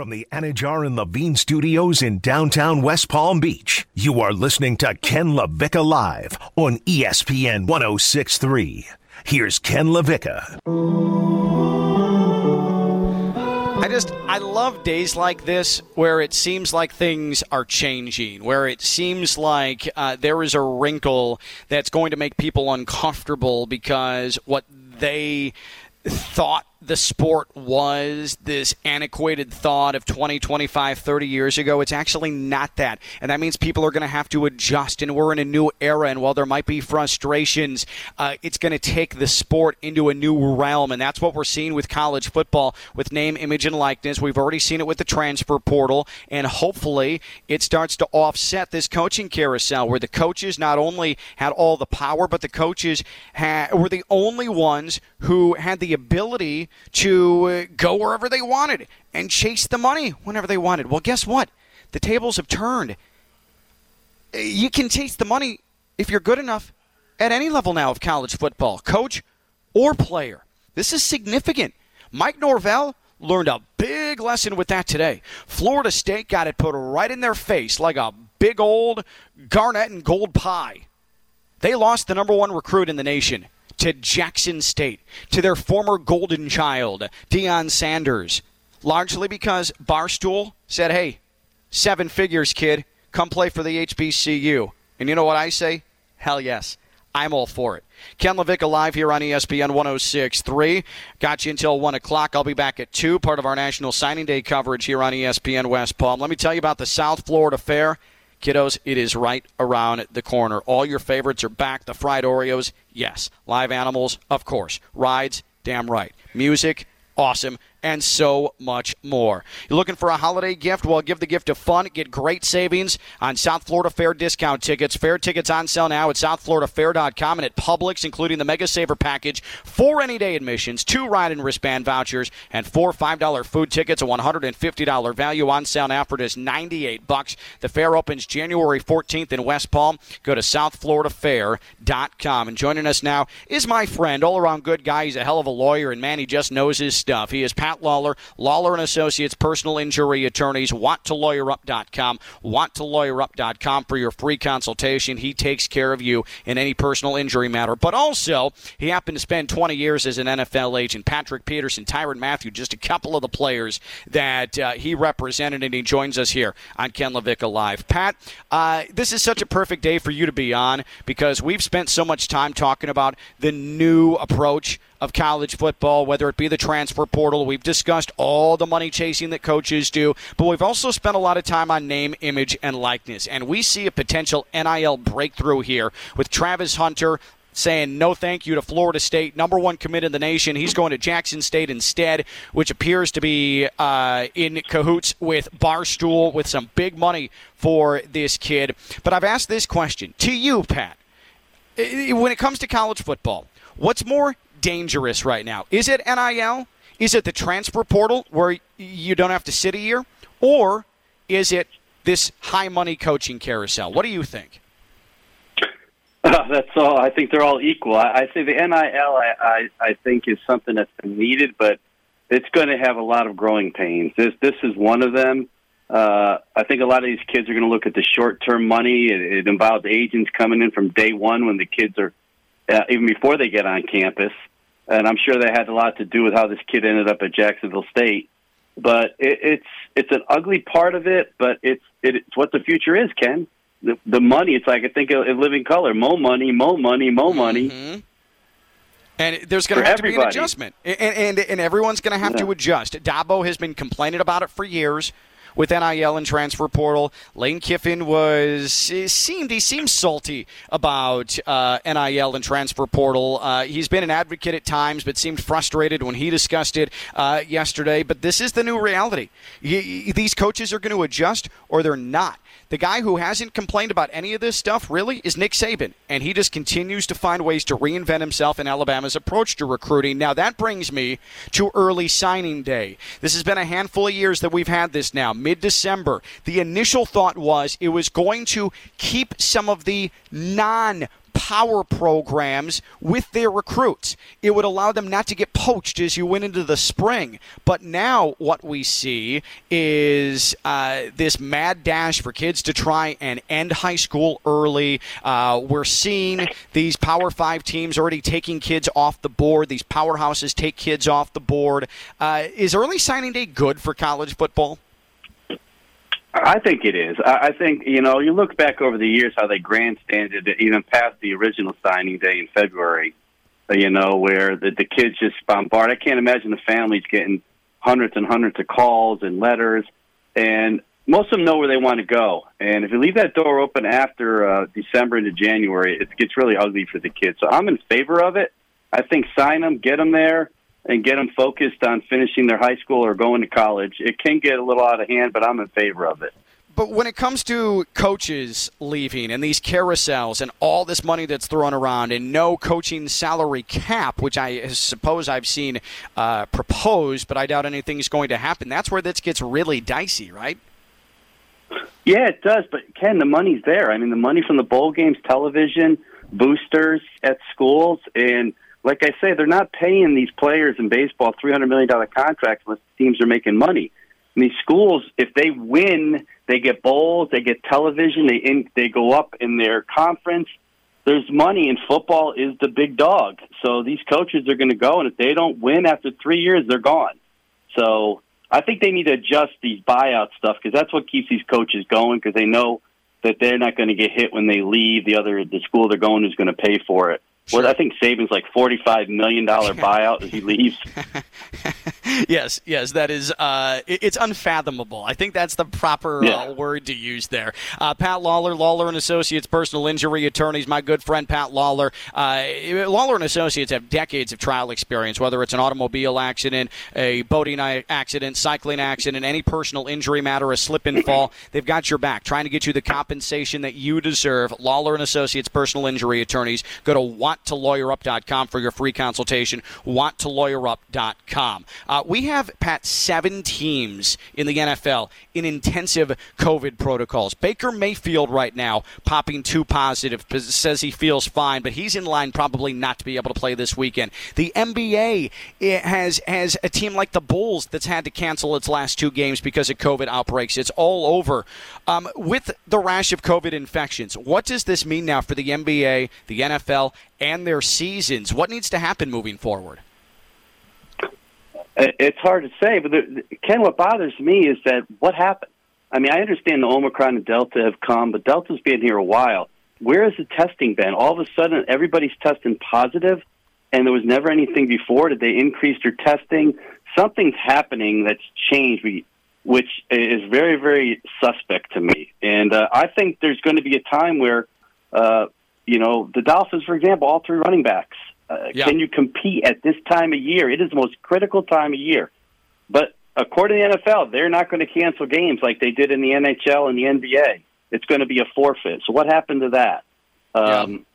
From the Anajar and Levine studios in downtown West Palm Beach, you are listening to Ken LaVicka Live on ESPN 1063. Here's Ken LaVicka. I just, I love days like this where it seems like things are changing, where it seems like uh, there is a wrinkle that's going to make people uncomfortable because what they thought the sport was this antiquated thought of 20, 25, 30 years ago. It's actually not that. And that means people are going to have to adjust, and we're in a new era. And while there might be frustrations, uh, it's going to take the sport into a new realm. And that's what we're seeing with college football with name, image, and likeness. We've already seen it with the transfer portal, and hopefully it starts to offset this coaching carousel where the coaches not only had all the power, but the coaches had, were the only ones who had the ability to uh, go wherever they wanted and chase the money whenever they wanted. Well, guess what? The tables have turned. You can chase the money if you're good enough at any level now of college football, coach or player. This is significant. Mike Norvell learned a big lesson with that today. Florida State got it put right in their face like a big old garnet and gold pie. They lost the number one recruit in the nation to Jackson State, to their former golden child, Deion Sanders, largely because Barstool said, hey, seven figures, kid, come play for the HBCU. And you know what I say? Hell yes. I'm all for it. Ken LaVicka live here on ESPN 106.3. Got you until 1 o'clock. I'll be back at 2, part of our National Signing Day coverage here on ESPN West Palm. Let me tell you about the South Florida Fair. Kiddos, it is right around the corner. All your favorites are back. The fried Oreos, yes. Live animals, of course. Rides, damn right. Music, awesome and so much more. You're looking for a holiday gift? Well, give the gift of fun. Get great savings on South Florida Fair discount tickets. Fair tickets on sale now at southfloridafair.com and at Publix, including the Mega Saver package, four any day admissions, two ride and wristband vouchers, and four $5 food tickets, a $150 value on sale now for just 98 bucks. The fair opens January 14th in West Palm. Go to southfloridafair.com. And joining us now is my friend, all around good guy. He's a hell of a lawyer, and man, he just knows his stuff. He is Pat Lawlor, Lawlor and Associates personal injury attorneys. WantToLawyerUp.com. WantToLawyerUp.com for your free consultation. He takes care of you in any personal injury matter. But also, he happened to spend 20 years as an NFL agent. Patrick Peterson, Tyrann Mathieu, just a couple of the players that uh, he represented, and he joins us here on Ken LaVicka Live. Pat, uh, this is such a perfect day for you to be on because we've spent so much time talking about the new approach of college football, whether it be the transfer portal. We've discussed all the money chasing that coaches do, but we've also spent a lot of time on name, image, and likeness. And we see a potential NIL breakthrough here with Travis Hunter saying no thank you to Florida State, number one commit in the nation. He's going to Jackson State instead, which appears to be uh, in cahoots with Barstool with some big money for this kid. But I've asked this question to you, Pat. When it comes to college football, what's more dangerous right now? Is it NIL? Is it the transfer portal where you don't have to sit a year? Or is it this high money coaching carousel? What do you think? Uh, that's all. I think they're all equal. I, I say the NIL, I, I, I think, is something that's been needed, but it's going to have a lot of growing pains. This this is one of them. Uh, I think a lot of these kids are going to look at the short term money. It, it involves agents coming in from day one when the kids are uh, even before they get on campus and I'm sure that had a lot to do with how this kid ended up at Jacksonville State. But it, it's it's an ugly part of it, but it's it's what the future is, Ken. The, the money, it's like I think a, living color: more money, more money, more money. Mm-hmm. And there's going to have everybody. to be an adjustment, and, and, and everyone's going to have yeah. to adjust. Dabo has been complaining about it for years with NIL and transfer portal. Lane Kiffin was seemed he seemed salty about uh, NIL and transfer portal. Uh, he's been an advocate at times, but seemed frustrated when he discussed it uh, yesterday. But this is the new reality. these coaches are going to adjust, or they're not. The guy who hasn't complained about any of this stuff really is Nick Saban, and he just continues to find ways to reinvent himself in Alabama's approach to recruiting. Now, that brings me to early signing day. This has been a handful of years that we've had this now. mid December, the initial thought was it was going to keep some of the non power programs with their recruits. It would allow them not to get poached as you went into the spring. But now what we see is uh, this mad dash for kids to try and end high school early. Uh, we're seeing these Power Five teams already taking kids off the board. These powerhouses take kids off the board. Uh, is early signing day good for college football? I think it is. I think you know you look back over the years how they grandstanded it, even past the original signing day in February. You know where the the kids just bombard. I can't imagine the families getting hundreds and hundreds of calls and letters, and most of them know where they want to go. And if you leave that door open after uh, December into January, it gets really ugly for the kids. So I'm in favor of it. I think sign them, get them there and get them focused on finishing their high school or going to college. It can get a little out of hand, but I'm in favor of it. But when it comes to coaches leaving and these carousels and all this money that's thrown around and no coaching salary cap, which I suppose I've seen uh, proposed, but I doubt anything's going to happen, that's where this gets really dicey, right? Yeah, it does. But Ken, the money's there. I mean, the money from the bowl games, television, boosters at schools, and – like I say, they're not paying these players in baseball three hundred million dollar contracts unless teams are making money. And these schools, if they win, they get bowls, they get television, they in, they go up in their conference. There's money, and football is the big dog. So these coaches are going to go, and if they don't win after three years, they're gone. So I think they need to adjust these buyout stuff because that's what keeps these coaches going because they know that they're not going to get hit when they leave. The other the school they're going is going to pay for it. Sure. Well, I think Saban's like forty-five million dollar buyout as he leaves. yes, yes, that is. Uh, it's unfathomable. I think that's the proper uh, yeah. uh, word to use there. Uh, Pat Lawlor, Lawlor and Associates, personal injury attorneys. My good friend Pat Lawlor. Uh, Lawlor and Associates have decades of trial experience, whether it's an automobile accident, a boating accident, cycling accident, any personal injury matter, a slip and fall. They've got your back, trying to get you the compensation that you deserve. Lawlor and Associates, personal injury attorneys. Go to what wanttolawyerup.com for your free consultation. Wanttolawyerup.com. Uh, we have, Pat, seven teams in the NFL in intensive COVID protocols. Baker Mayfield right now popping two positive, says he feels fine, but he's in line probably not to be able to play this weekend. The NBA has has a team like the Bulls that's had to cancel its last two games because of COVID outbreaks. It's all over. Um, with the rash of COVID infections, what does this mean now for the NBA, the NFL, and their seasons? What needs to happen moving forward? It's hard to say, but Ken, what bothers me is that what happened. I mean, I understand the Omicron and Delta have come, but Delta's been here a while. Where has the testing been? All of a sudden, everybody's testing positive, and there was never anything before. Did they increase their testing? Something's happening that's changed, which is very, very suspect to me. And uh, I think there's going to be a time where uh, you know, the Dolphins, for example, all three running backs. Uh, yeah. Can you compete at this time of year? It is the most critical time of year. But according to the NFL, they're not going to cancel games like they did in the NHL and the NBA. It's going to be a forfeit. So what happened to that? Um, yeah.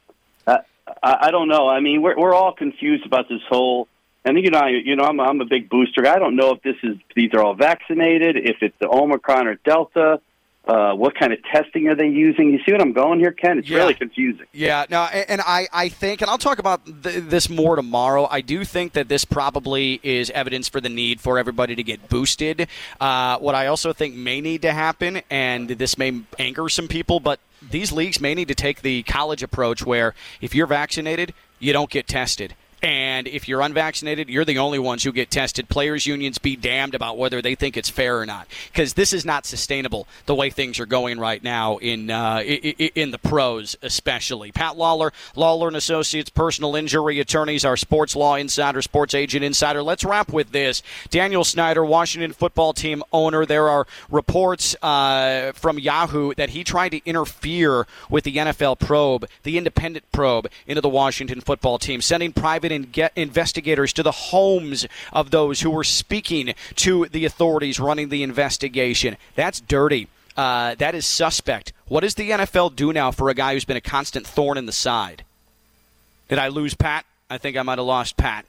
I, I don't know. I mean, we're we're all confused about this whole. And you know, you know, I'm I'm a big booster. I don't know if this is these are all vaccinated, if it's the Omicron or Delta. Uh, what kind of testing are they using? You see what I'm going here, Ken? It's yeah. really confusing. Yeah, no, and I, I think, and I'll talk about th- this more tomorrow. I do think that this probably is evidence for the need for everybody to get boosted. Uh, what I also think may need to happen, and this may anger some people, but these leagues may need to take the college approach where if you're vaccinated, you don't get tested and if you're unvaccinated, you're the only ones who get tested. Players' unions be damned about whether they think it's fair or not, because this is not sustainable the way things are going right now in uh, in the pros, especially. Pat Lawlor, Lawlor and Associates, personal injury attorneys, our sports law insider, sports agent insider. Let's wrap with this. Daniel Snyder, Washington football team owner. There are reports uh, from Yahoo that he tried to interfere with the NFL probe, the independent probe, into the Washington football team, sending private and get investigators to the homes of those who were speaking to the authorities running the investigation. That's dirty. Uh, that is suspect. What does the NFL do now for a guy who's been a constant thorn in the side? Did I lose Pat? I think I might have lost Pat.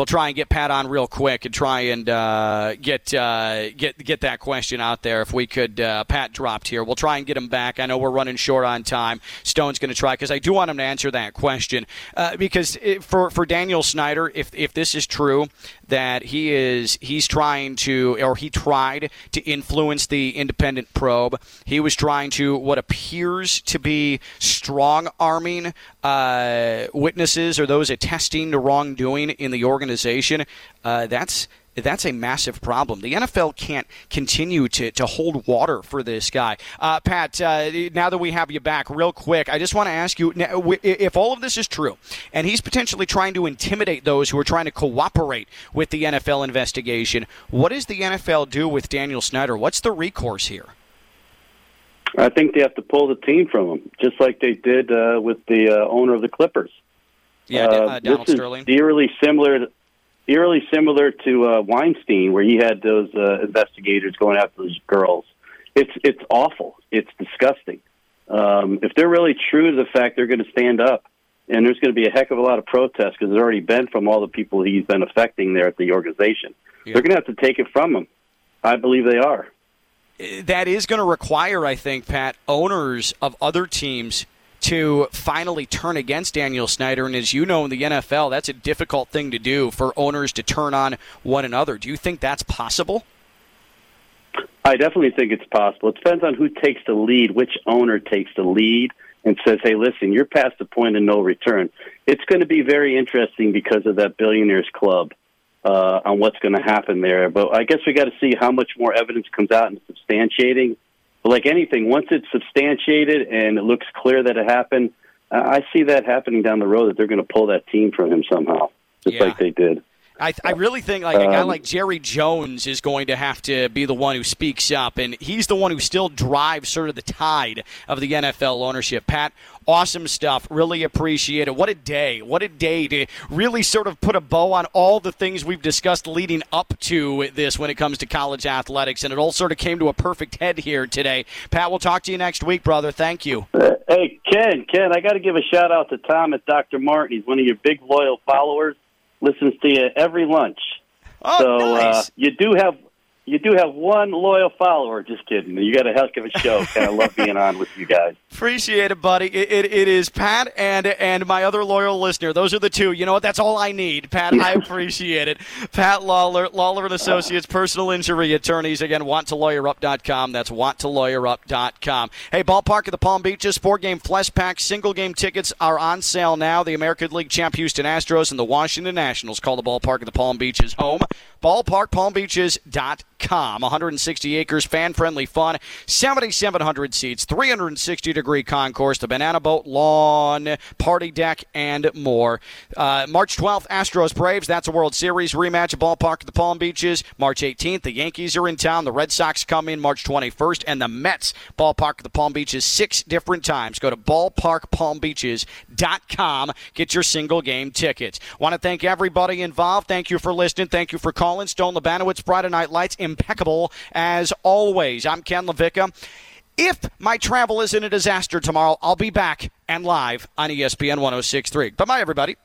We'll try and get Pat on real quick and try and uh, get uh, get get that question out there. If we could, uh, Pat dropped here. We'll try and get him back. I know we're running short on time. Stone's going to try because I do want him to answer that question uh, because it, for for Daniel Snyder, if if this is true, that he is he's trying to or he tried to influence the independent probe. He was trying to what appears to be strong arming uh, witnesses or those attesting to wrongdoing in the organization. Uh, that's that's a massive problem. The NFL can't continue to, to hold water for this guy. Uh, Pat, uh, now that we have you back, real quick, I just want to ask you if all of this is true, and he's potentially trying to intimidate those who are trying to cooperate with the NFL investigation, what does the NFL do with Daniel Snyder? What's the recourse here? I think they have to pull the team from him, just like they did uh, with the uh, owner of the Clippers. Yeah, uh, Donald this Sterling. Is eerily similar, eerily similar to uh, Weinstein, where he had those uh, investigators going after those girls. It's it's awful. It's disgusting. Um, if they're really true to the fact they're going to stand up, and there's going to be a heck of a lot of protests because there's already been from all the people he's been affecting there at the organization. Yeah. They're going to have to take it from him. I believe they are that is going to require, I think, Pat, owners of other teams to finally turn against Daniel Snyder. And as you know in the NFL, that's a difficult thing to do for owners to turn on one another. Do you think that's possible? I definitely think it's possible. It depends on who takes the lead, which owner takes the lead and says, hey, listen, you're past the point of no return. It's going to be very interesting because of that Billionaires Club uh, on what's going to happen there. But I guess we got to see how much more evidence comes out and substantiating. But like anything, once it's substantiated and it looks clear that it happened, uh, I see that happening down the road that they're going to pull that team from him somehow, just yeah. like they did. I, I really think like a guy um, like Jerry Jones is going to have to be the one who speaks up, and he's the one who still drives sort of the tide of the NFL ownership. Pat, awesome stuff. Really appreciate it. What a day! What a day to really sort of put a bow on all the things we've discussed leading up to this when it comes to college athletics, and it all sort of came to a perfect head here today. Pat, we'll talk to you next week, brother. Thank you. Uh, hey, Ken, Ken, I got to give a shout out to Tom at Dr. Martin. He's one of your big loyal followers listens to you every lunch. Oh, so nice. uh, you do have you do have one loyal follower. Just kidding. You got a heck of a show. kind of love being on with you guys. Appreciate it, buddy. It, it, it is Pat and and my other loyal listener. Those are the two. You know what? That's all I need, Pat. I appreciate it. Pat Lawlor, Lawlor and Associates, personal injury attorneys. Again, wanttolawyerup.com. That's wanttolawyerup.com. Hey, ballpark of the Palm Beaches, four game flex pack, single game tickets are on sale now. The American League champ Houston Astros and the Washington Nationals call the ballpark of the Palm Beaches home. Ballparkpalmbeaches.com com. 160 acres, fan friendly fun, 7,700 seats, 360 degree concourse, the banana boat, lawn, party deck, and more. Uh, March 12th, Astros Braves. That's a World Series rematch at Ballpark at the Palm Beaches. March 18th, the Yankees are in town. The Red Sox come in March 21st, and the Mets, Ballpark at the Palm Beaches, six different times. Go to ballparkpalmbeaches.com. Get your single game tickets. Want to thank everybody involved. Thank you for listening. Thank you for calling. Stone Lebanowitz, Friday Night Lights impeccable as always. I'm Ken LaVicka. If my travel isn't a disaster tomorrow, I'll be back and live on ESPN 1063. Bye bye, everybody.